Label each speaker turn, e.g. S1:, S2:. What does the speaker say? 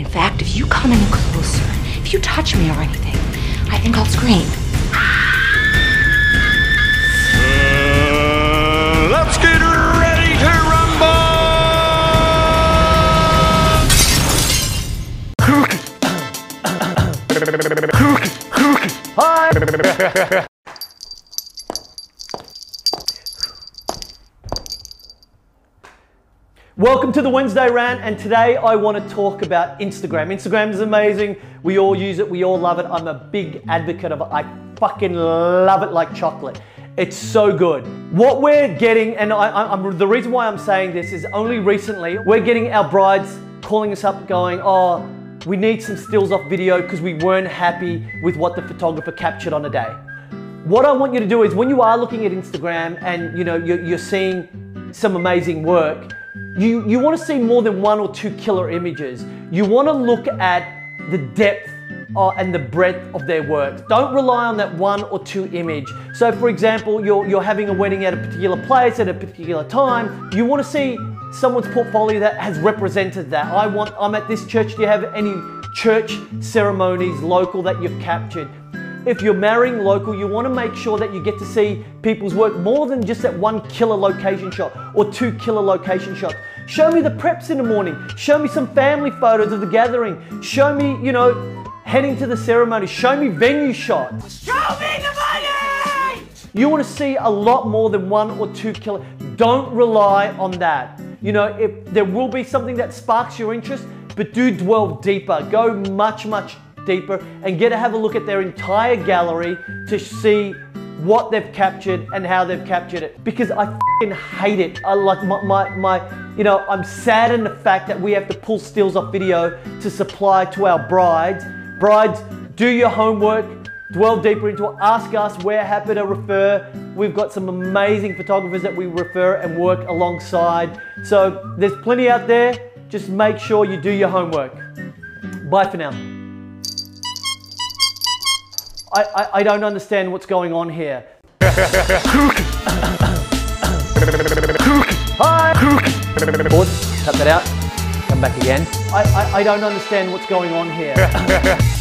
S1: In fact, if you come any closer, if you touch me or anything, I think I'll scream.
S2: Uh, let's get ready to rumble!
S3: Welcome to the Wednesday rant, and today I want to talk about Instagram. Instagram is amazing. We all use it. We all love it. I'm a big advocate of it. I fucking love it like chocolate. It's so good. What we're getting, and I, the reason why I'm saying this is only recently we're getting our brides calling us up, going, "Oh, we need some stills off video because we weren't happy with what the photographer captured on a day." What I want you to do is when you are looking at Instagram and you know you're, you're seeing some amazing work you, you want to see more than one or two killer images. You want to look at the depth uh, and the breadth of their work. Don't rely on that one or two image. So for example, you're, you're having a wedding at a particular place at a particular time. You want to see someone's portfolio that has represented that. I want, I'm at this church. Do you have any church ceremonies local that you've captured? If you're marrying local, you want to make sure that you get to see people's work more than just that one killer location shot or two killer location shots. Show me the preps in the morning. Show me some family photos of the gathering. Show me, you know, heading to the ceremony. Show me venue shots.
S4: Show me the money!
S3: You want to see a lot more than one or two killer. Don't rely on that. You know, if there will be something that sparks your interest, but do dwell deeper. Go much, much deeper and get to have a look at their entire gallery to see what they've captured and how they've captured it because I hate it. I like my, my, my, you know, I'm sad in the fact that we have to pull stills off video to supply to our brides. Brides, do your homework, dwell deeper into it, ask us, we're happy to refer. We've got some amazing photographers that we refer and work alongside. So there's plenty out there. Just make sure you do your homework. Bye for now. I, I, I don't understand what's going on here. Hi! Pause, cut that out, come back again. I, I, I don't understand what's going on here.